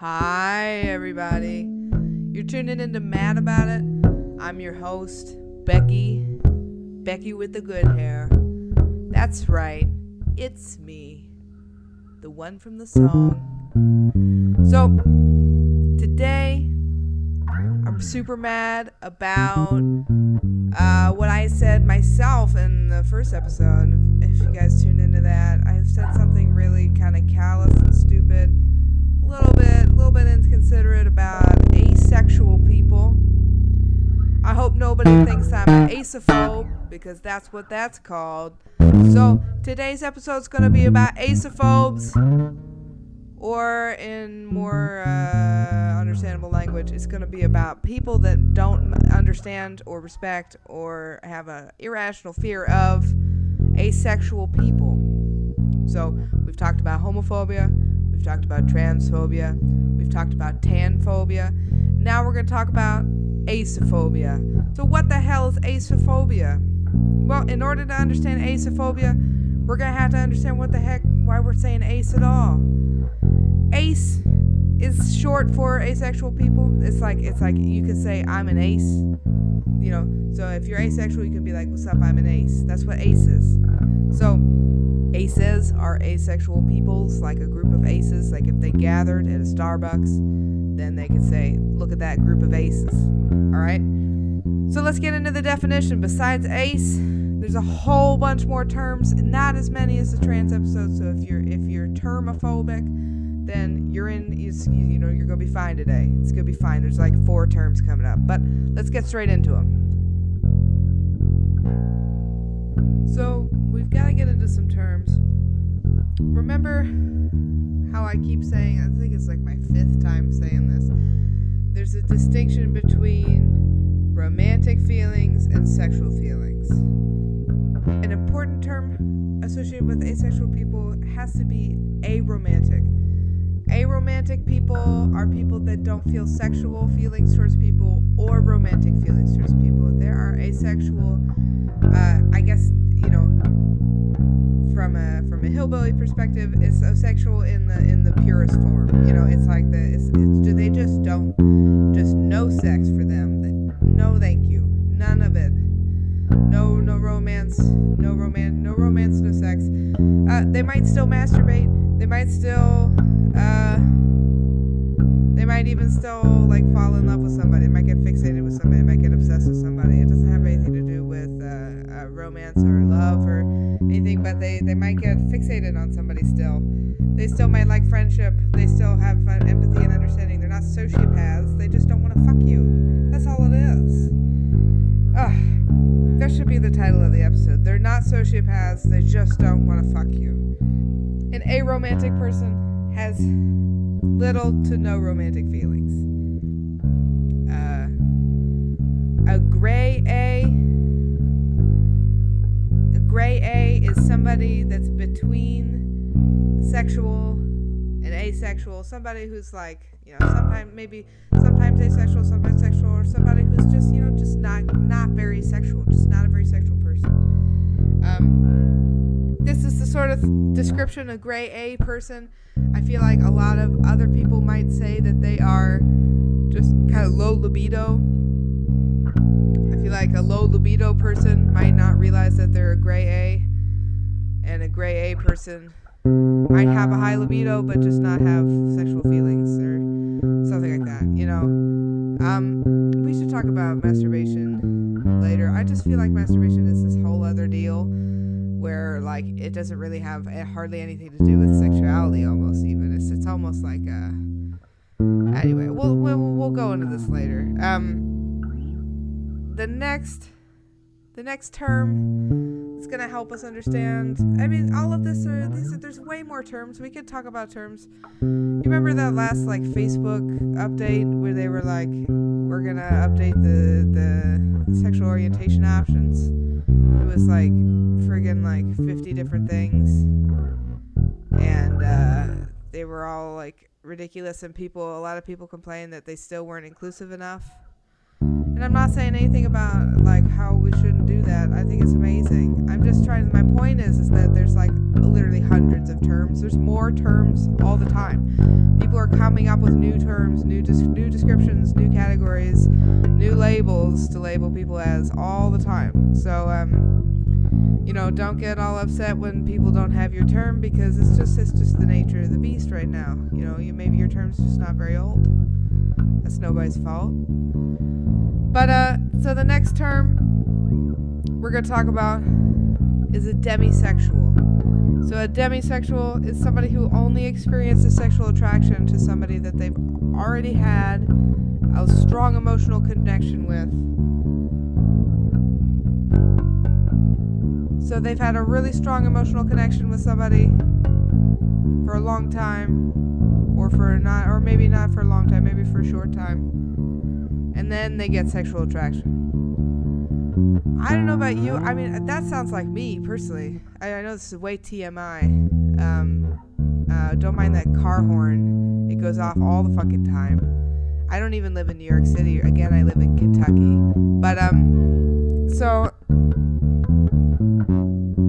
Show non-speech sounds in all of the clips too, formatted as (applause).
Hi, everybody. You're tuning into Mad About It. I'm your host, Becky. Becky with the good hair. That's right, it's me, the one from the song. So, today, I'm super mad about uh, what I said myself in the first episode. If you guys tuned into that, I said something really kind of callous and stupid little bit, a little bit inconsiderate about asexual people. I hope nobody thinks I'm an acephobe because that's what that's called. So today's episode is going to be about acephobes, or in more uh, understandable language, it's going to be about people that don't understand or respect or have an irrational fear of asexual people. So we've talked about homophobia, we've talked about transphobia, we've talked about tanphobia. Now we're going to talk about acephobia. So what the hell is acephobia? Well, in order to understand acephobia, we're going to have to understand what the heck why we're saying ace at all. Ace is short for asexual people. It's like it's like you could say I'm an ace. You know, so if you're asexual, you can be like, "What's up? I'm an ace." That's what ace is. So aces are asexual peoples, like a group of aces. Like if they gathered at a Starbucks, then they could say, look at that group of aces. All right? So let's get into the definition. Besides ace, there's a whole bunch more terms, not as many as the trans episode. So if you're if you're termophobic, then you're in is you know you're gonna be fine today. It's gonna be fine. There's like four terms coming up, but let's get straight into them. So we've got to get into some terms. Remember how I keep saying, I think it's like my fifth time saying this. There's a distinction between romantic feelings and sexual feelings. An important term associated with asexual people has to be aromantic. Aromantic people are people that don't feel sexual feelings towards people or romantic feelings towards people. There are asexual, uh, I guess, you know, from a from a hillbilly perspective, it's asexual in the in the purest form. You know, it's like the it's, it's they just don't just no sex for them. No, thank you, none of it. No, no romance, no romance, no romance, no sex. Uh, they might still masturbate. They might still. Uh, they might even still like fall in love with somebody. They might get fixated with somebody. They might get but they, they might get fixated on somebody still. They still might like friendship. They still have empathy and understanding. They're not sociopaths. They just don't want to fuck you. That's all it is. Ugh. That should be the title of the episode. They're not sociopaths. They just don't want to fuck you. An aromantic person has little to no romantic feelings. Uh, a gray. A somebody that's between sexual and asexual. Somebody who's like, you know, sometimes maybe sometimes asexual, sometimes sexual, or somebody who's just, you know, just not not very sexual, just not a very sexual person. Um, this is the sort of description a gray A person. I feel like a lot of other people might say that they are just kind of low libido. I feel like a low libido person might not realize that they're a gray A, and a gray A person might have a high libido but just not have sexual feelings or something like that. You know, um, we should talk about masturbation later. I just feel like masturbation is this whole other deal where like it doesn't really have hardly anything to do with sexuality almost even it's it's almost like uh anyway we'll we'll, we'll go into this later um the next the next term going to help us understand. I mean all of this are these there's way more terms. We could talk about terms. You remember that last like facebook update where they were like we're to update the the sexual orientation options. It was like friggin' like 50 different things. And uh, they were all like ridiculous and people a lot of people complained that they still weren't inclusive enough and i'm not saying anything about like how we shouldn't do that i think it's amazing i'm just trying my point is is that there's like literally hundreds of terms there's more terms all the time people are coming up with new terms, new new descriptions, new categories, new labels to label people as all the time. So um, you know, don't get all upset when people don't have your term because it's just it's just the nature of the beast right now. You know, you maybe your term's just not very old. That's nobody's fault. But uh, so the next term we're gonna talk about is a demisexual. So a demisexual is somebody who only experiences sexual attraction to somebody that they've already had a strong emotional connection with. So they've had a really strong emotional connection with somebody for a long time or for not or maybe not for a long time, maybe for a short time. And then they get sexual attraction. I don't know about you. I mean, that sounds like me personally. I, I know this is way TMI. Um, uh, don't mind that car horn. It goes off all the fucking time. I don't even live in New York City. Again, I live in Kentucky. But um, so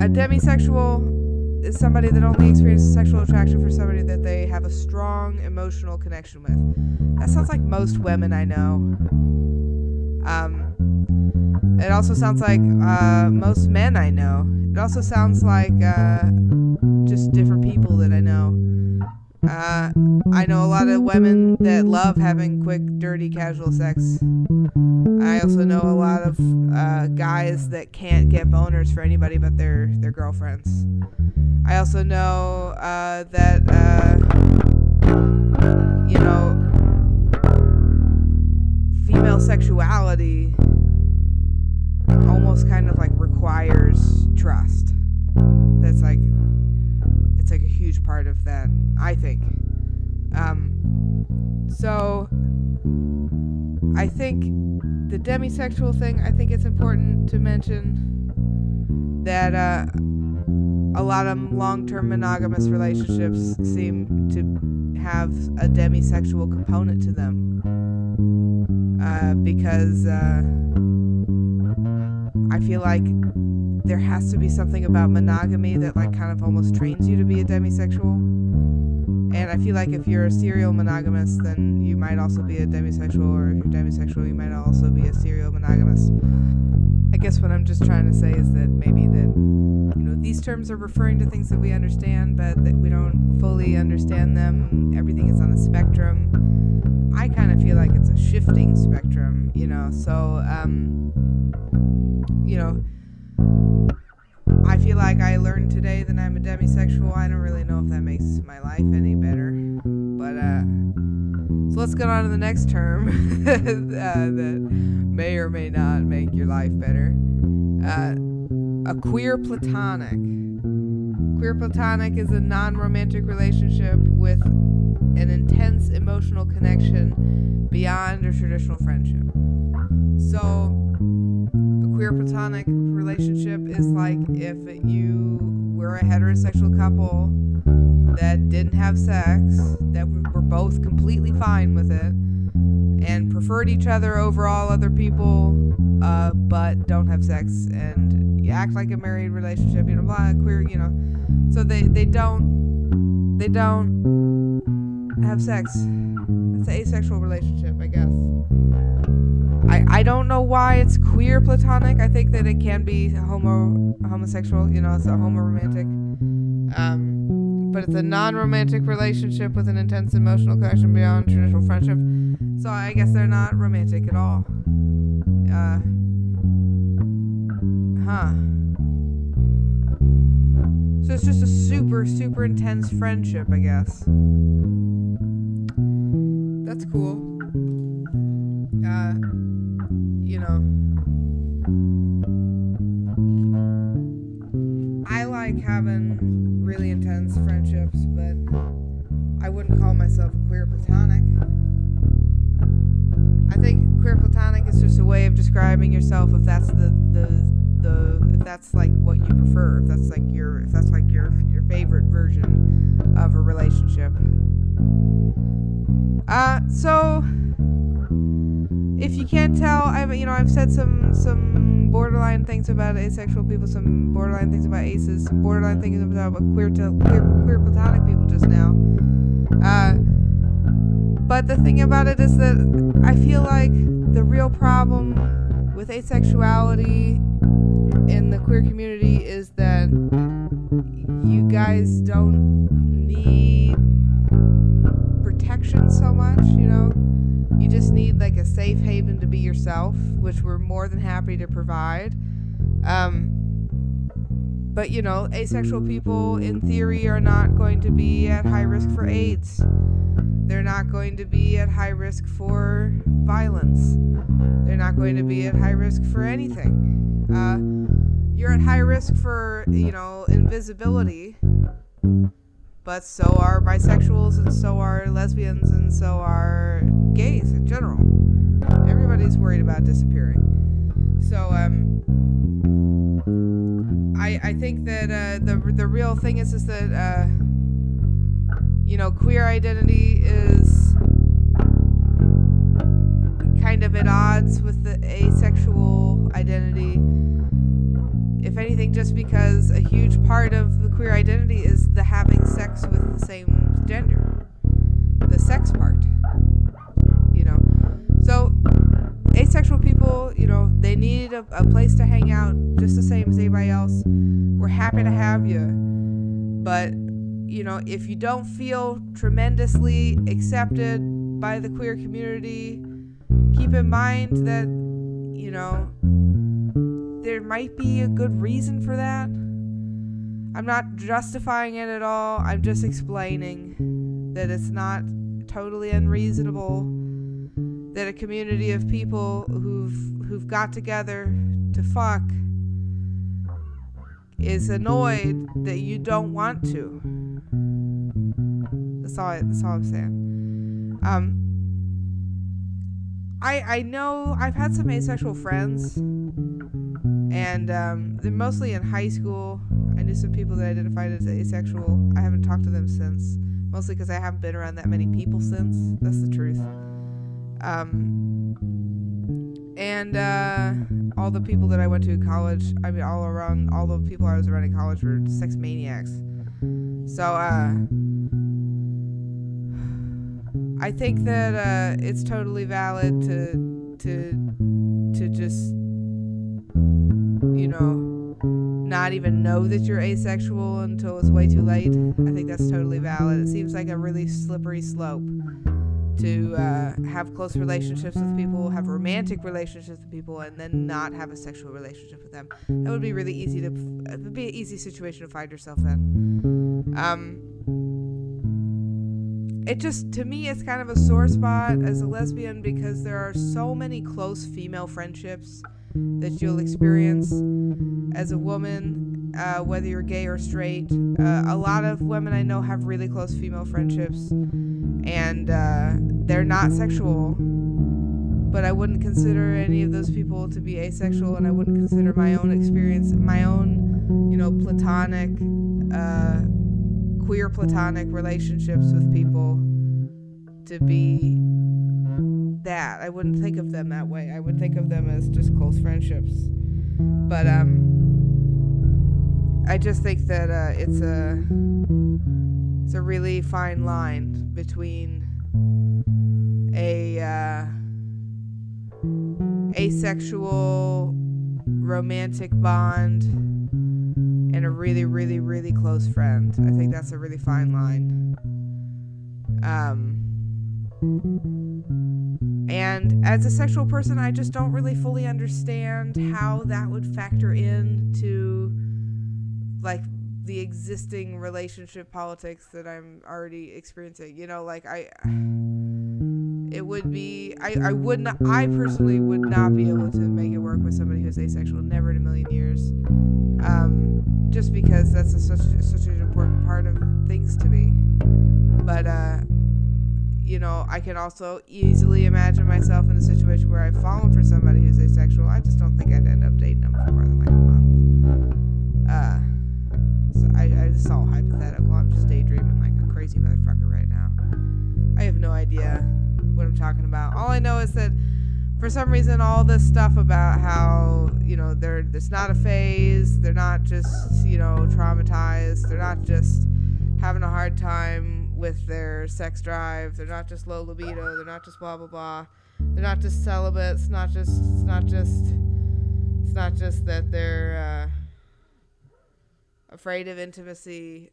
a demisexual is somebody that only experiences sexual attraction for somebody that they have a strong emotional connection with. That sounds like most women I know. Um, it also sounds like uh, most men I know. It also sounds like uh, just different people that I know. Uh, I know a lot of women that love having quick, dirty, casual sex. I also know a lot of uh, guys that can't get boners for anybody but their, their girlfriends. I also know uh, that, uh, you know, female sexuality almost kind of like requires trust. That's like it's like a huge part of that, I think. Um, so I think the demisexual thing, I think it's important to mention that uh, a lot of long-term monogamous relationships seem to have a demisexual component to them uh, because. Uh, I feel like there has to be something about monogamy that like kind of almost trains you to be a demisexual. And I feel like if you're a serial monogamist, then you might also be a demisexual, or if you're demisexual, you might also be a serial monogamist. I guess what I'm just trying to say is that maybe that you know these terms are referring to things that we understand, but that we don't fully understand them. Everything is on a spectrum. I kind of feel like it's a shifting spectrum, you know. So um, you know, I feel like I learned today that I'm a demisexual. I don't really know if that makes my life any better. But, uh, so let's get on to the next term (laughs) uh, that may or may not make your life better. Uh, a queer platonic. Queer platonic is a non romantic relationship with an intense emotional connection beyond a traditional friendship. So, a queer platonic relationship is like if you were a heterosexual couple that didn't have sex, that were both completely fine with it, and preferred each other over all other people, uh, but don't have sex, and you act like a married relationship, you know, blah, queer, you know. So they, they don't, they don't have sex. It's an asexual relationship, I guess. I, I don't know why it's queer platonic. I think that it can be homo homosexual, you know, it's a homo romantic. Um, but it's a non romantic relationship with an intense emotional connection beyond traditional friendship. So I guess they're not romantic at all. Uh, huh. So it's just a super, super intense friendship, I guess. That's cool. Uh, you know, I like having really intense friendships, but I wouldn't call myself queer platonic. I think queer platonic is just a way of describing yourself if that's the the the if that's like what you prefer, if that's like your if that's like your your favorite version of a relationship. Uh so if you can't tell, I've you know I've said some some borderline things about asexual people, some borderline things about aces, some borderline things about queer to, queer queer platonic people just now. Uh, but the thing about it is that I feel like the real problem with asexuality in the queer community is that you guys don't need protection so much, you know? You just need like a safe haven to be yourself, which we're more than happy to provide. Um, but you know, asexual people in theory are not going to be at high risk for AIDS. They're not going to be at high risk for violence. They're not going to be at high risk for anything. Uh, you're at high risk for, you know, invisibility, but so are bisexuals and so are lesbians and so are gays in general. Everybody's worried about disappearing. So, um, I, I think that uh, the the real thing is is that uh, you know queer identity is kind of at odds with the asexual identity. If anything, just because a huge part of the queer identity is the having sex with the same gender, the sex part. You know, so asexual people, you know, they need a, a place to hang out just the same as anybody else. We're happy to have you. But, you know, if you don't feel tremendously accepted by the queer community, keep in mind that, you know, there might be a good reason for that. I'm not justifying it at all. I'm just explaining that it's not totally unreasonable that a community of people who've who've got together to fuck is annoyed that you don't want to. That's all. I, that's all I'm saying. Um, I I know I've had some asexual friends, and um, they're mostly in high school. I knew some people that identified as asexual. I haven't talked to them since, mostly because I haven't been around that many people since. That's the truth. Um, and uh, all the people that I went to in college, I mean, all around, all the people I was around in college were sex maniacs. So, uh, I think that uh, it's totally valid to to to just not even know that you're asexual until it's way too late. I think that's totally valid. It seems like a really slippery slope to uh, have close relationships with people, have romantic relationships with people, and then not have a sexual relationship with them. That would be really easy to. It would be an easy situation to find yourself in. Um, it just to me it's kind of a sore spot as a lesbian because there are so many close female friendships that you'll experience as a woman uh, whether you're gay or straight. Uh, a lot of women i know have really close female friendships and uh, they're not sexual but i wouldn't consider any of those people to be asexual and i wouldn't consider my own experience my own you know platonic uh, queer platonic relationships with people to be that. I wouldn't think of them that way. I would think of them as just close friendships. But um I just think that uh, it's a it's a really fine line between a uh, asexual romantic bond and a really, really, really close friend. I think that's a really fine line. Um, and as a sexual person, I just don't really fully understand how that would factor in to like the existing relationship politics that I'm already experiencing. You know, like I it would be I, I would not I personally would not be able to make it work with somebody who's asexual, never in a million years. Um, just because that's a, such such an important part of things to me. But uh you know, I can also easily imagine myself in a situation where I've fallen for somebody who's asexual. I just don't think I'd end up dating them for more than like a month. Uh, so I, I, just all hypothetical. I'm just daydreaming like a crazy motherfucker right now. I have no idea what I'm talking about. All I know is that for some reason, all this stuff about how you know they're it's not a phase. They're not just you know traumatized. They're not just having a hard time with their sex drive. They're not just low libido. They're not just blah blah blah. They're not just celibate. It's not just. It's not just. It's not just that they're uh, afraid of intimacy.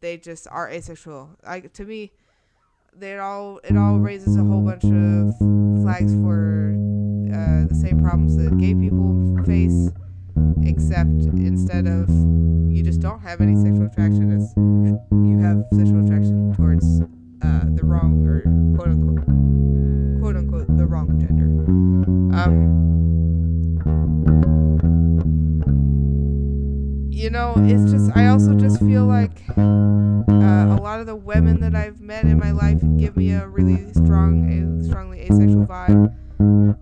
They just are asexual. Like to me, they all it all raises a whole bunch of flags for uh, the same problems that gay people face, except instead of you just don't have any sexual attraction, it's you have sexual attraction towards uh, the wrong or quote unquote quote unquote the wrong gender. Um, you know, it's just I also just feel like uh, a lot of the women that I've met in my life give me a really strong, a strongly asexual vibe.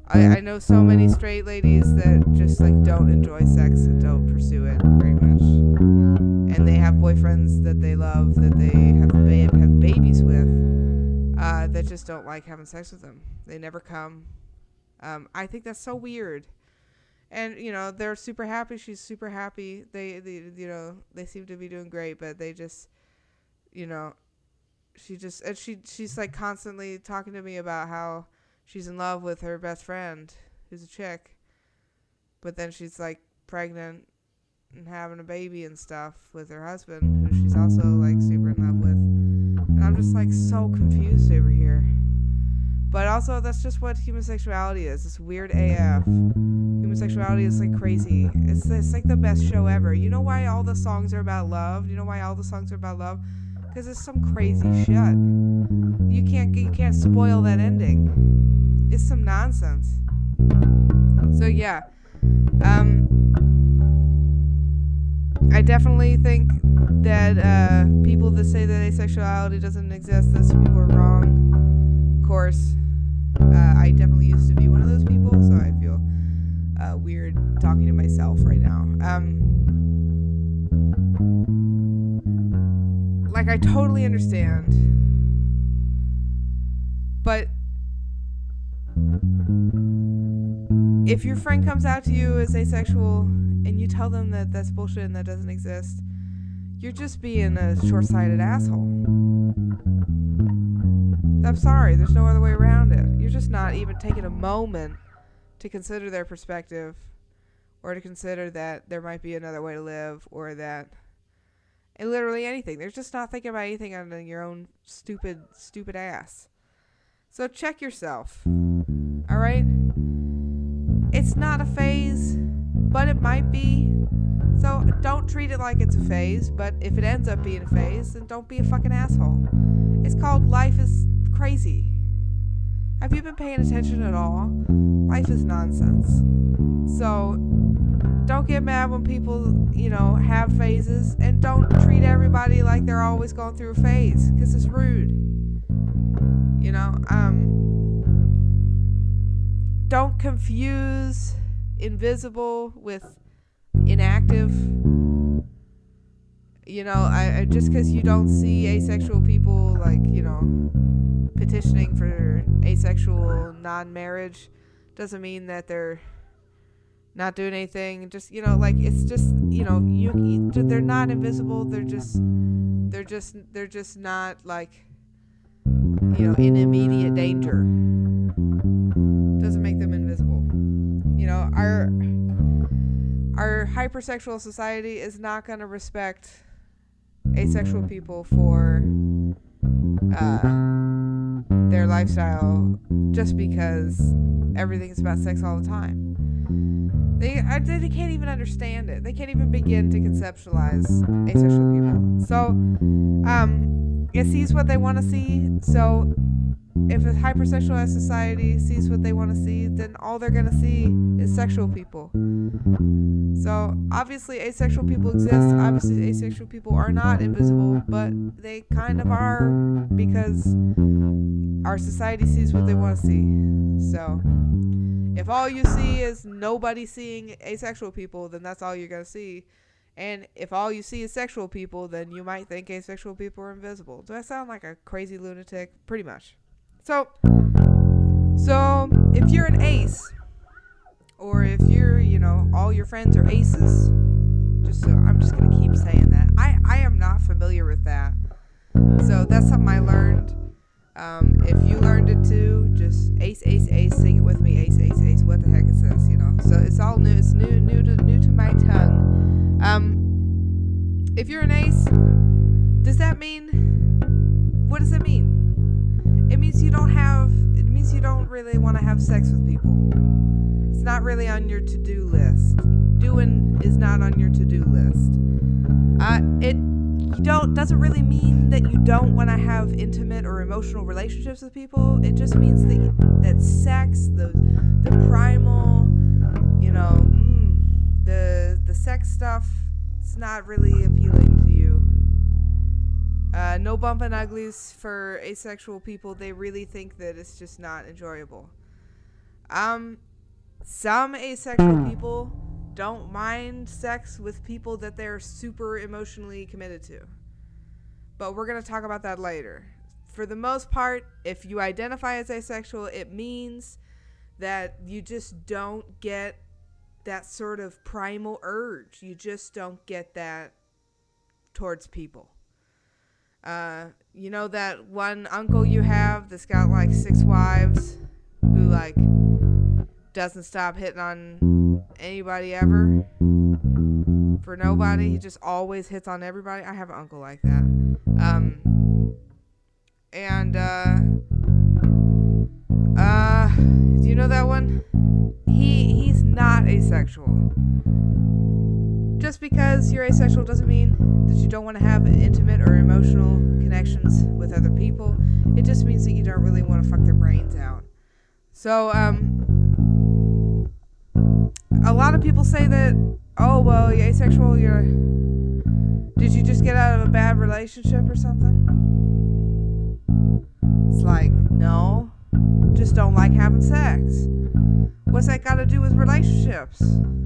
I, I know so many straight ladies that just like don't enjoy sex and don't pursue it very much, and they have boyfriends that they love that they have ba- have babies with, uh, that just don't like having sex with them. They never come. Um, I think that's so weird and you know they're super happy she's super happy they, they you know they seem to be doing great but they just you know she just and she she's like constantly talking to me about how she's in love with her best friend who's a chick but then she's like pregnant and having a baby and stuff with her husband who she's also like super in love with and i'm just like so confused over here but also that's just what human sexuality is it's weird af human sexuality is like crazy. It's it's like the best show ever. You know why all the songs are about love? You know why all the songs are about love? Because it's some crazy shit. You can't you can't spoil that ending. It's some nonsense. So yeah, um, I definitely think that uh, people that say that asexuality doesn't exist, those people are wrong. Of course, uh, I definitely used to be one of those people, so I feel uh, weird talking to myself right now. Um, like, I totally understand. But if your friend comes out to you as asexual and you tell them that that's bullshit and that doesn't exist, you're just being a short sighted asshole. I'm sorry, there's no other way around it. You're just not even taking a moment to consider their perspective or to consider that there might be another way to live or that and literally anything. They're just not thinking about anything other than your own stupid, stupid ass. So check yourself. All right? It's not a phase, but it might be. So don't treat it like it's a phase, but if it ends up being a phase, then don't be a fucking asshole. It's called life is crazy. Have you been paying attention at all? Life is nonsense. So don't get mad when people, you know, have phases and don't treat everybody like they're always going through a phase cuz it's rude. You know, um don't confuse invisible with inactive. You know, I, I just cuz you don't see asexual people like, you know, petitioning for asexual non-marriage doesn't mean that they're not doing anything just you know like it's just you know you, they're not invisible they're just they're just they're just not like in immediate danger doesn't make them invisible you know our our hypersexual society is not going to respect asexual people for uh their lifestyle just because everything's about sex all the time. They, they can't even understand it. They can't even begin to conceptualize asexual people. So, um, it sees what they want to see. So, if a hypersexualized society sees what they want to see, then all they're going to see is sexual people. So, obviously, asexual people exist. Obviously, asexual people are not invisible, but they kind of are because our society sees what they want to see. So, if all you see is nobody seeing asexual people, then that's all you're going to see. And if all you see is sexual people, then you might think asexual people are invisible. Do I sound like a crazy lunatic? Pretty much. So, so if you're an ace, or if you're, you know, all your friends are aces, just so I'm just gonna keep saying that. I I am not familiar with that. So that's something I learned. Um, if you learned it too, just ace, ace, ace, sing it with me, ace, ace, ace. What the heck is this? You know. So it's all new. It's new, new to new to my tongue. Um, if you're an ace, does that mean? What does that mean? It means you don't have. It means you don't really want to have sex with people. It's not really on your to-do list. Doing is not on your to-do list. Uh, it you don't doesn't really mean that you don't want to have intimate or emotional relationships with people. It just means that that sex, the the primal, you know, mm, the the sex stuff, it's not really appealing to you. Uh, no bumping uglies for asexual people. They really think that it's just not enjoyable. Um, some asexual people don't mind sex with people that they're super emotionally committed to. But we're going to talk about that later. For the most part, if you identify as asexual, it means that you just don't get that sort of primal urge. You just don't get that towards people. Uh, you know that one uncle you have that's got like six wives who like doesn't stop hitting on anybody ever for nobody. He just always hits on everybody. I have an uncle like that. Um, and uh, uh, do you know that one? He he's not asexual. Just because you're asexual doesn't mean that you don't want to have intimate or emotional connections with other people. It just means that you don't really want to fuck their brains out. So, um, a lot of people say that, oh, well, you're asexual, you're. Did you just get out of a bad relationship or something? It's like, no, just don't like having sex. What's that got to do with relationships?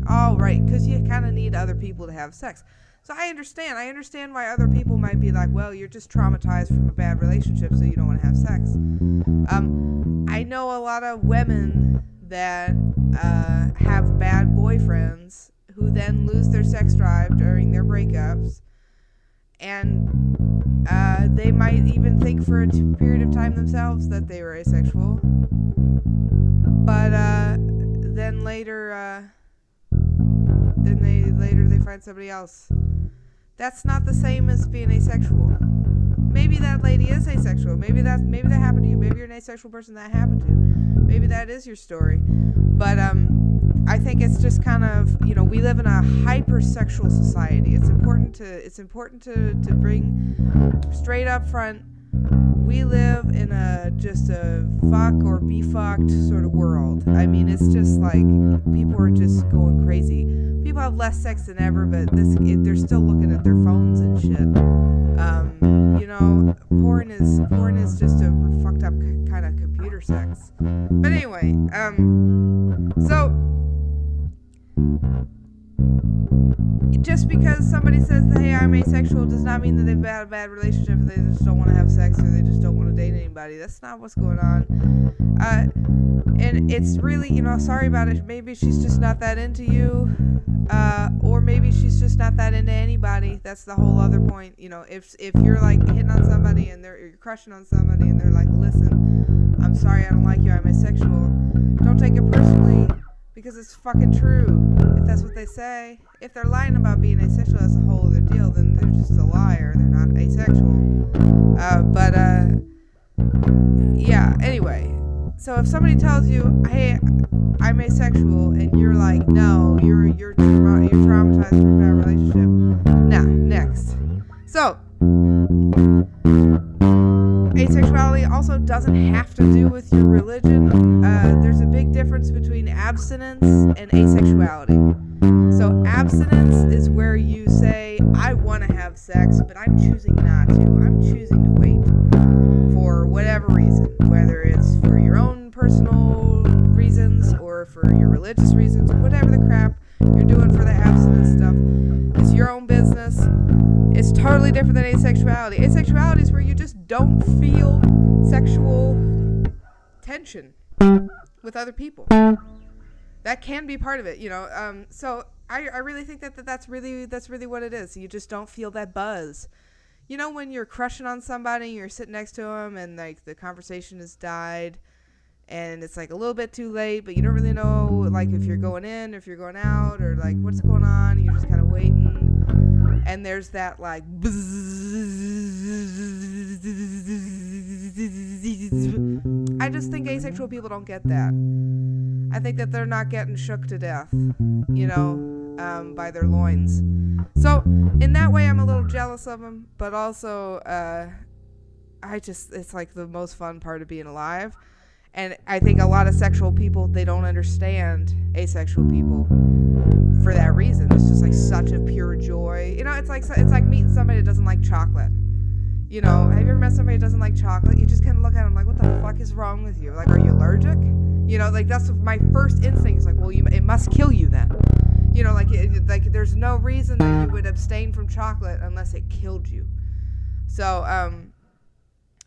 Oh, right, because you kind of need other people to have sex. So I understand. I understand why other people might be like, well, you're just traumatized from a bad relationship, so you don't want to have sex. Um, I know a lot of women that uh, have bad boyfriends who then lose their sex drive during their breakups. And uh, they might even think for a period of time themselves that they were asexual. But uh, then later, uh, then they later they find somebody else. That's not the same as being asexual. Maybe that lady is asexual. Maybe that maybe that happened to you. Maybe you're an asexual person that happened to. Maybe that is your story. But um, I think it's just kind of you know we live in a hypersexual society. It's important to it's important to to bring straight up front. We live in a just a fuck or be fucked sort of world. I mean, it's just like people are just going crazy. People have less sex than ever, but this they're still looking at their phones and shit. Um, you know, porn is porn is just a fucked up kind of computer sex. But anyway, um, so just because somebody says that hey I'm asexual does not mean that they've had a bad relationship they just don't want to have sex or they just don't want to date anybody. That's not what's going on. Uh, and it's really you know sorry about it. Maybe she's just not that into you. Uh, or maybe she's just not that into anybody. That's the whole other point. You know, if if you're like hitting on somebody and they're you're crushing on somebody and they're like, listen, I'm sorry, I don't like you, I'm asexual. Don't take it personally because it's fucking true. If that's what they say, if they're lying about being asexual, that's a whole other deal. Then they're just a liar. They're not asexual. Uh, but uh, yeah. Anyway, so if somebody tells you, "Hey, I'm asexual," and you're like, "No, you're you're tra- you're traumatized from a bad relationship," nah. Next. So asexuality also doesn't have to do with your religion. Uh, there's a big difference between abstinence and asexuality. So, abstinence is where you say, I want to have sex, but I'm choosing not to. I'm choosing to wait for whatever reason, whether it's for your own personal reasons or for your religious reasons or whatever the crap you're doing for the abstinence stuff. It's your own business. It's totally different than asexuality. Asexuality is where you just don't feel sexual tension with other people. That can be part of it, you know. Um, so I, I really think that, that that's really that's really what it is. You just don't feel that buzz. you know when you're crushing on somebody, you're sitting next to them, and like the conversation has died, and it's like a little bit too late, but you don't really know like if you're going in or if you're going out or like what's going on. You're just kind of waiting, and there's that like. I just think asexual people don't get that. I think that they're not getting shook to death, you know, um, by their loins. So in that way, I'm a little jealous of them, but also, uh, I just it's like the most fun part of being alive. And I think a lot of sexual people they don't understand asexual people for that reason. It's just like such a pure joy. You know, it's like it's like meeting somebody that doesn't like chocolate. You know, have you ever met somebody that doesn't like chocolate? You just kind of look at them like, what the fuck is wrong with you? Like, are you allergic? You know, like that's my first instinct is like, well, you it must kill you then. You know, like it, like there's no reason that you would abstain from chocolate unless it killed you. So, um,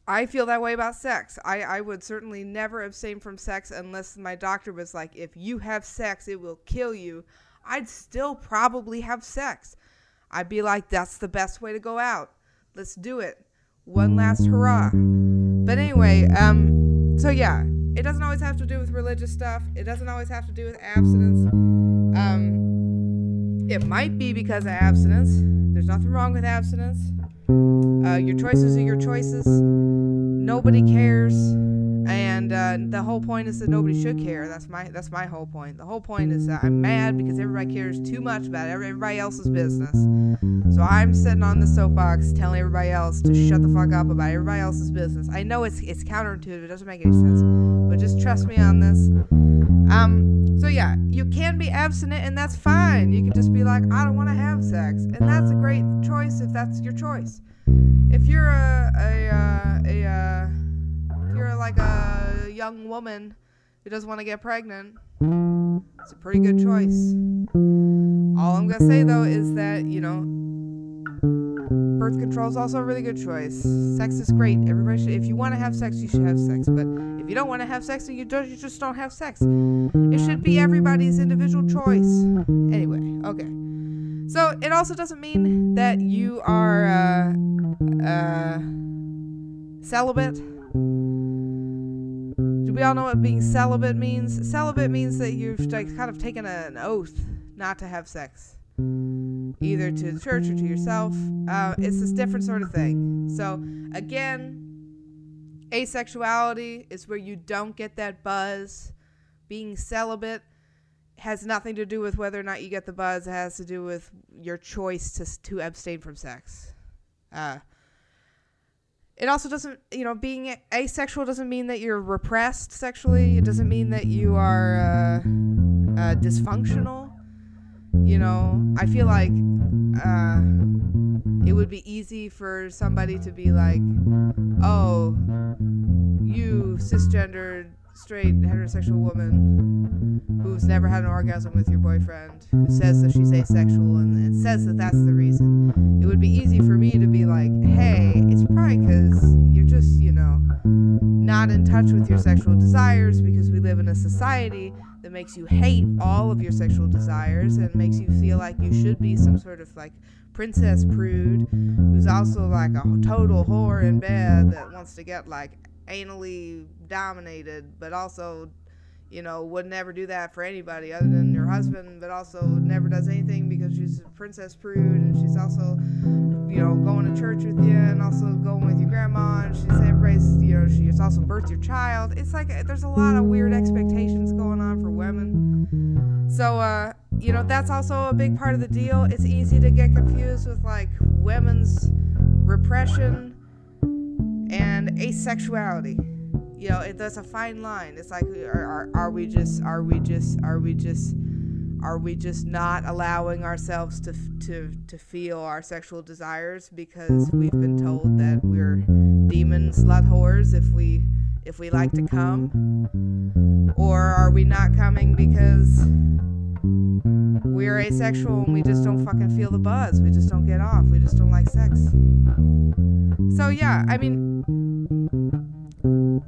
I feel that way about sex. I, I would certainly never abstain from sex unless my doctor was like, if you have sex, it will kill you. I'd still probably have sex. I'd be like, that's the best way to go out. Let's do it. One last hurrah. But anyway, um, so yeah, it doesn't always have to do with religious stuff. It doesn't always have to do with abstinence. Um, it might be because of abstinence. There's nothing wrong with abstinence. Uh, your choices are your choices. Nobody cares, and uh, the whole point is that nobody should care. That's my that's my whole point. The whole point is that I'm mad because everybody cares too much about everybody else's business. So I'm sitting on the soapbox telling everybody else to shut the fuck up about everybody else's business. I know it's it's counterintuitive. It doesn't make any sense, but just trust me on this. Um, so yeah, you can be abstinent, and that's fine. You can just be like, I don't want to have sex, and that's a great choice if that's your choice. If you're a a uh, a, uh, you're like a young woman who doesn't want to get pregnant, it's a pretty good choice. All I'm gonna say though is that you know birth control is also a really good choice. Sex is great. Everybody should. If you want to have sex, you should have sex. But if you don't want to have sex, then you don't. You just don't have sex. It should be everybody's individual choice. Anyway, okay. So it also doesn't mean that you are uh, uh, celibate. Do we all know what being celibate means? Celibate means that you've like kind of taken an oath not to have sex either to the church or to yourself. Uh, it's this different sort of thing. So, again, asexuality is where you don't get that buzz. Being celibate has nothing to do with whether or not you get the buzz. It has to do with your choice to, to abstain from sex. Uh, it also doesn't, you know, being asexual doesn't mean that you're repressed sexually. It doesn't mean that you are uh, uh, dysfunctional you know, I feel like uh, it would be easy for somebody to be like, oh, you cisgendered, straight, heterosexual woman who's never had an orgasm with your boyfriend, who says that she's asexual and, and says that that's the reason. It would be easy for me to be like, not in touch with your sexual desires because we live in a society that makes you hate all of your sexual desires and makes you feel like you should be some sort of like princess prude who's also like a total whore in bed that wants to get like anally dominated but also you know would never do that for anybody other than her husband but also never does anything because she's a princess prude and she's also you know, going to church with you and also going with your grandma and she's everybody's, you know, she's also birthed your child. It's like there's a lot of weird expectations going on for women. So, uh, you know, that's also a big part of the deal. It's easy to get confused with like women's repression and asexuality. You know, it, that's a fine line. It's like, are, are, are we just, are we just, are we just, are we just not allowing ourselves to to to feel our sexual desires because we've been told that we're demon slut whores if we if we like to come? Or are we not coming because we're asexual and we just don't fucking feel the buzz? We just don't get off. We just don't like sex. So yeah i mean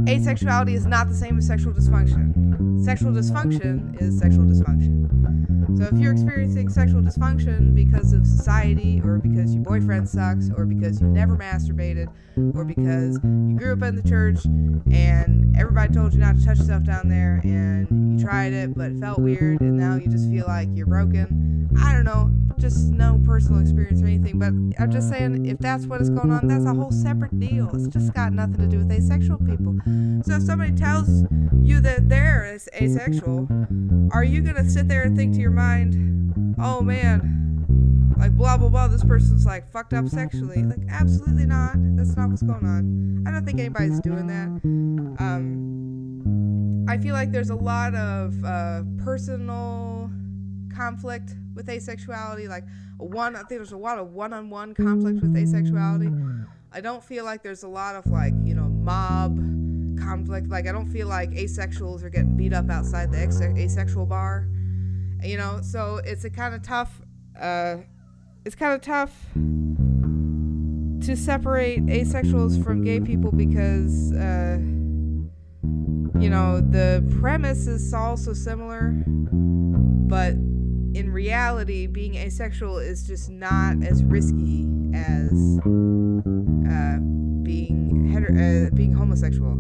asexuality is not the same as sexual dysfunction. Sexual dysfunction is sexual dysfunction. So if you're experiencing sexual dysfunction because of society, or because your boyfriend sucks, or because you've never masturbated, or because you grew up in the church and everybody told you not to touch yourself down there and you tried it but it felt weird and now you just feel like you're broken, I don't know, just no personal experience or anything, but I'm just saying if that's what is going on, that's a whole separate deal. It's just got nothing to do with asexual people. So if somebody tells you that they're asexual, are you gonna sit there and think to your mind, oh man, like blah blah blah, this person's like fucked up sexually? Like absolutely not. That's not what's going on. I don't think anybody's doing that. Um, I feel like there's a lot of uh, personal conflict with asexuality. Like one, I think there's a lot of one-on-one conflict with asexuality. I don't feel like there's a lot of like you know mob conflict. Like I don't feel like asexuals are getting beat up outside the ex- asexual bar. You know, so it's a kind of tough. Uh, it's kind of tough to separate asexuals from gay people because uh, you know the premise is also similar, but in reality, being asexual is just not as risky as uh, being hetero- uh, being homosexual.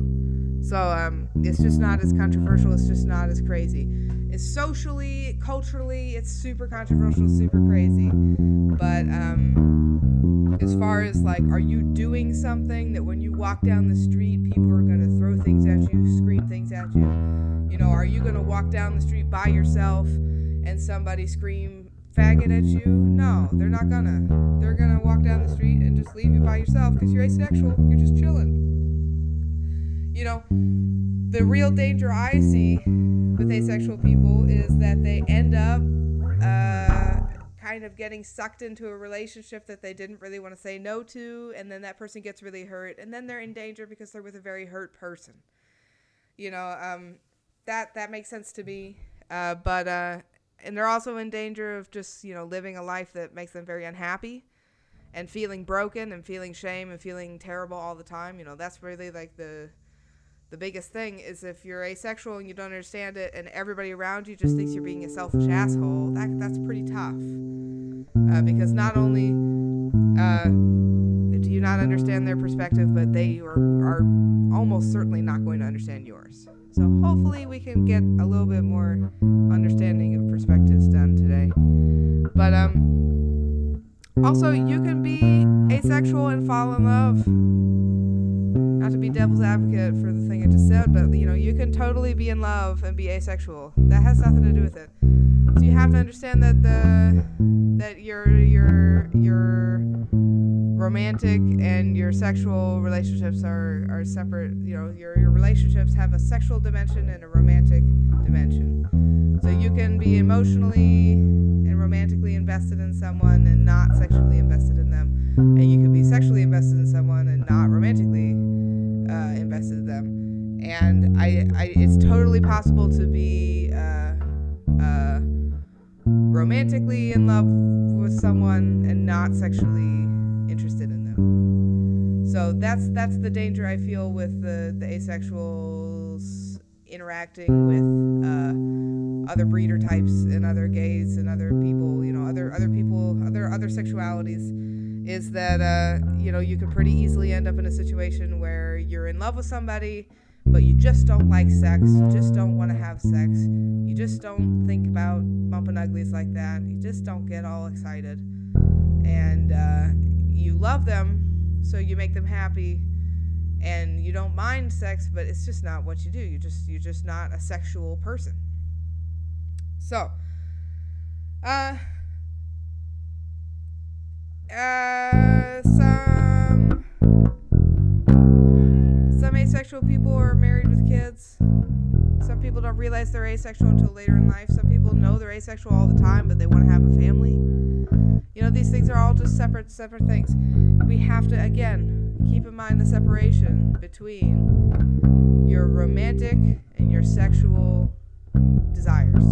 So um, it's just not as controversial. It's just not as crazy. It's socially, culturally, it's super controversial, super crazy. But um, as far as like, are you doing something that when you walk down the street, people are gonna throw things at you, scream things at you? You know, are you gonna walk down the street by yourself? and somebody scream faggot at you, no, they're not gonna. They're gonna walk down the street and just leave you by yourself because you're asexual. You're just chilling. You know, the real danger I see with asexual people is that they end up uh, kind of getting sucked into a relationship that they didn't really want to say no to, and then that person gets really hurt, and then they're in danger because they're with a very hurt person. You know, um, that that makes sense to me. Uh, but uh, and they're also in danger of just you know living a life that makes them very unhappy and feeling broken and feeling shame and feeling terrible all the time you know that's really like the the biggest thing is if you're asexual and you don't understand it and everybody around you just thinks you're being a selfish asshole that that's pretty tough uh, because not only uh, do you not understand their perspective but they are, are almost certainly not going to understand yours so hopefully we can get a little bit more understanding of perspectives done today. But um also you can be asexual and fall in love. Not to be devil's advocate for the thing I just said, but you know, you can totally be in love and be asexual. That has nothing to do with it. So you have to understand that the that your your your romantic and your sexual relationships are, are separate. You know, your, your relationships have a sexual dimension and a romantic dimension. So you can be emotionally and romantically invested in someone and not sexually invested in them. And you can be sexually invested in someone and not romantically uh, invested them. And I, I, it's totally possible to be uh, uh, romantically in love with someone and not sexually interested in them. So that's that's the danger I feel with the the asexuals interacting with uh, other breeder types and other gays and other people, you know, other other people, other other sexualities, is that uh, you know you can pretty easily end up in a situation where you're in love with somebody, but you just don't like sex, you just don't want to have sex, you just don't think about bumping uglies like that, you just don't get all excited, and uh, you love them, so you make them happy, and you don't mind sex, but it's just not what you do. You just you're just not a sexual person. So, uh, uh, some some asexual people are married with kids. Some people don't realize they're asexual until later in life. Some people know they're asexual all the time, but they want to have a family. You know, these things are all just separate, separate things. We have to, again, keep in mind the separation between your romantic and your sexual desires.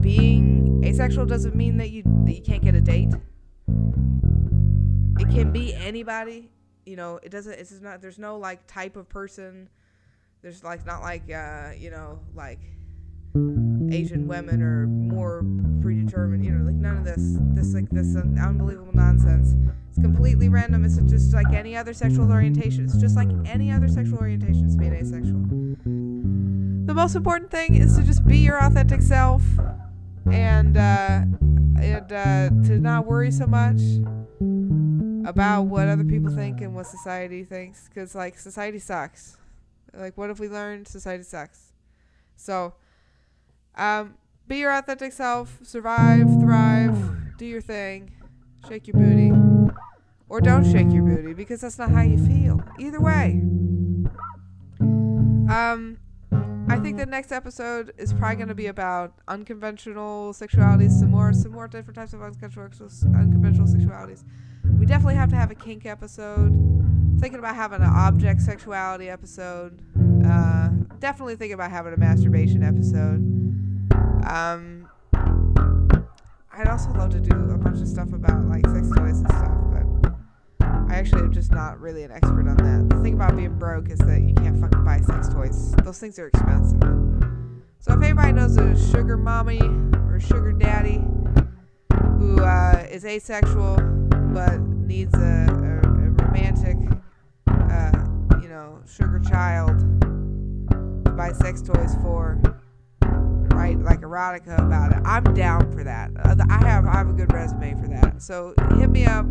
Being asexual doesn't mean that you that you can't get a date. It can be anybody. you know, it doesn't. It's not. There's no like type of person. There's like not like uh, you know like Asian women are more predetermined. You know, like none of this. This like this unbelievable nonsense. It's completely random. It's just like any other sexual orientation. It's just like any other sexual orientation. It's being asexual. The most important thing is to just be your authentic self, and uh, and uh, to not worry so much about what other people think and what society thinks because like society sucks. Like what have we learned? Society sucks. So um be your authentic self survive thrive do your thing shake your booty or don't shake your booty because that's not how you feel. Either way. Um I think the next episode is probably going to be about unconventional sexualities, some more, some more different types of unconventional, unconventional sexualities. We definitely have to have a kink episode. Thinking about having an object sexuality episode. Uh, definitely thinking about having a masturbation episode. Um, I'd also love to do a bunch of stuff about like sex toys and stuff, I actually am just not really an expert on that. The thing about being broke is that you can't fucking buy sex toys. Those things are expensive. So if anybody knows a sugar mommy or sugar daddy who uh, is asexual but needs a, a, a romantic, uh, you know, sugar child to buy sex toys for, right? Like erotica about it. I'm down for that. Uh, I have I have a good resume for that. So hit me up,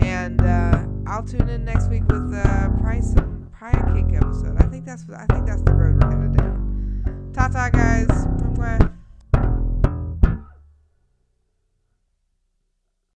and uh, I'll tune in next week with uh, Price and Prior Kink episode. I think that's I think that's the road we're headed down. Ta ta, guys. Mwah.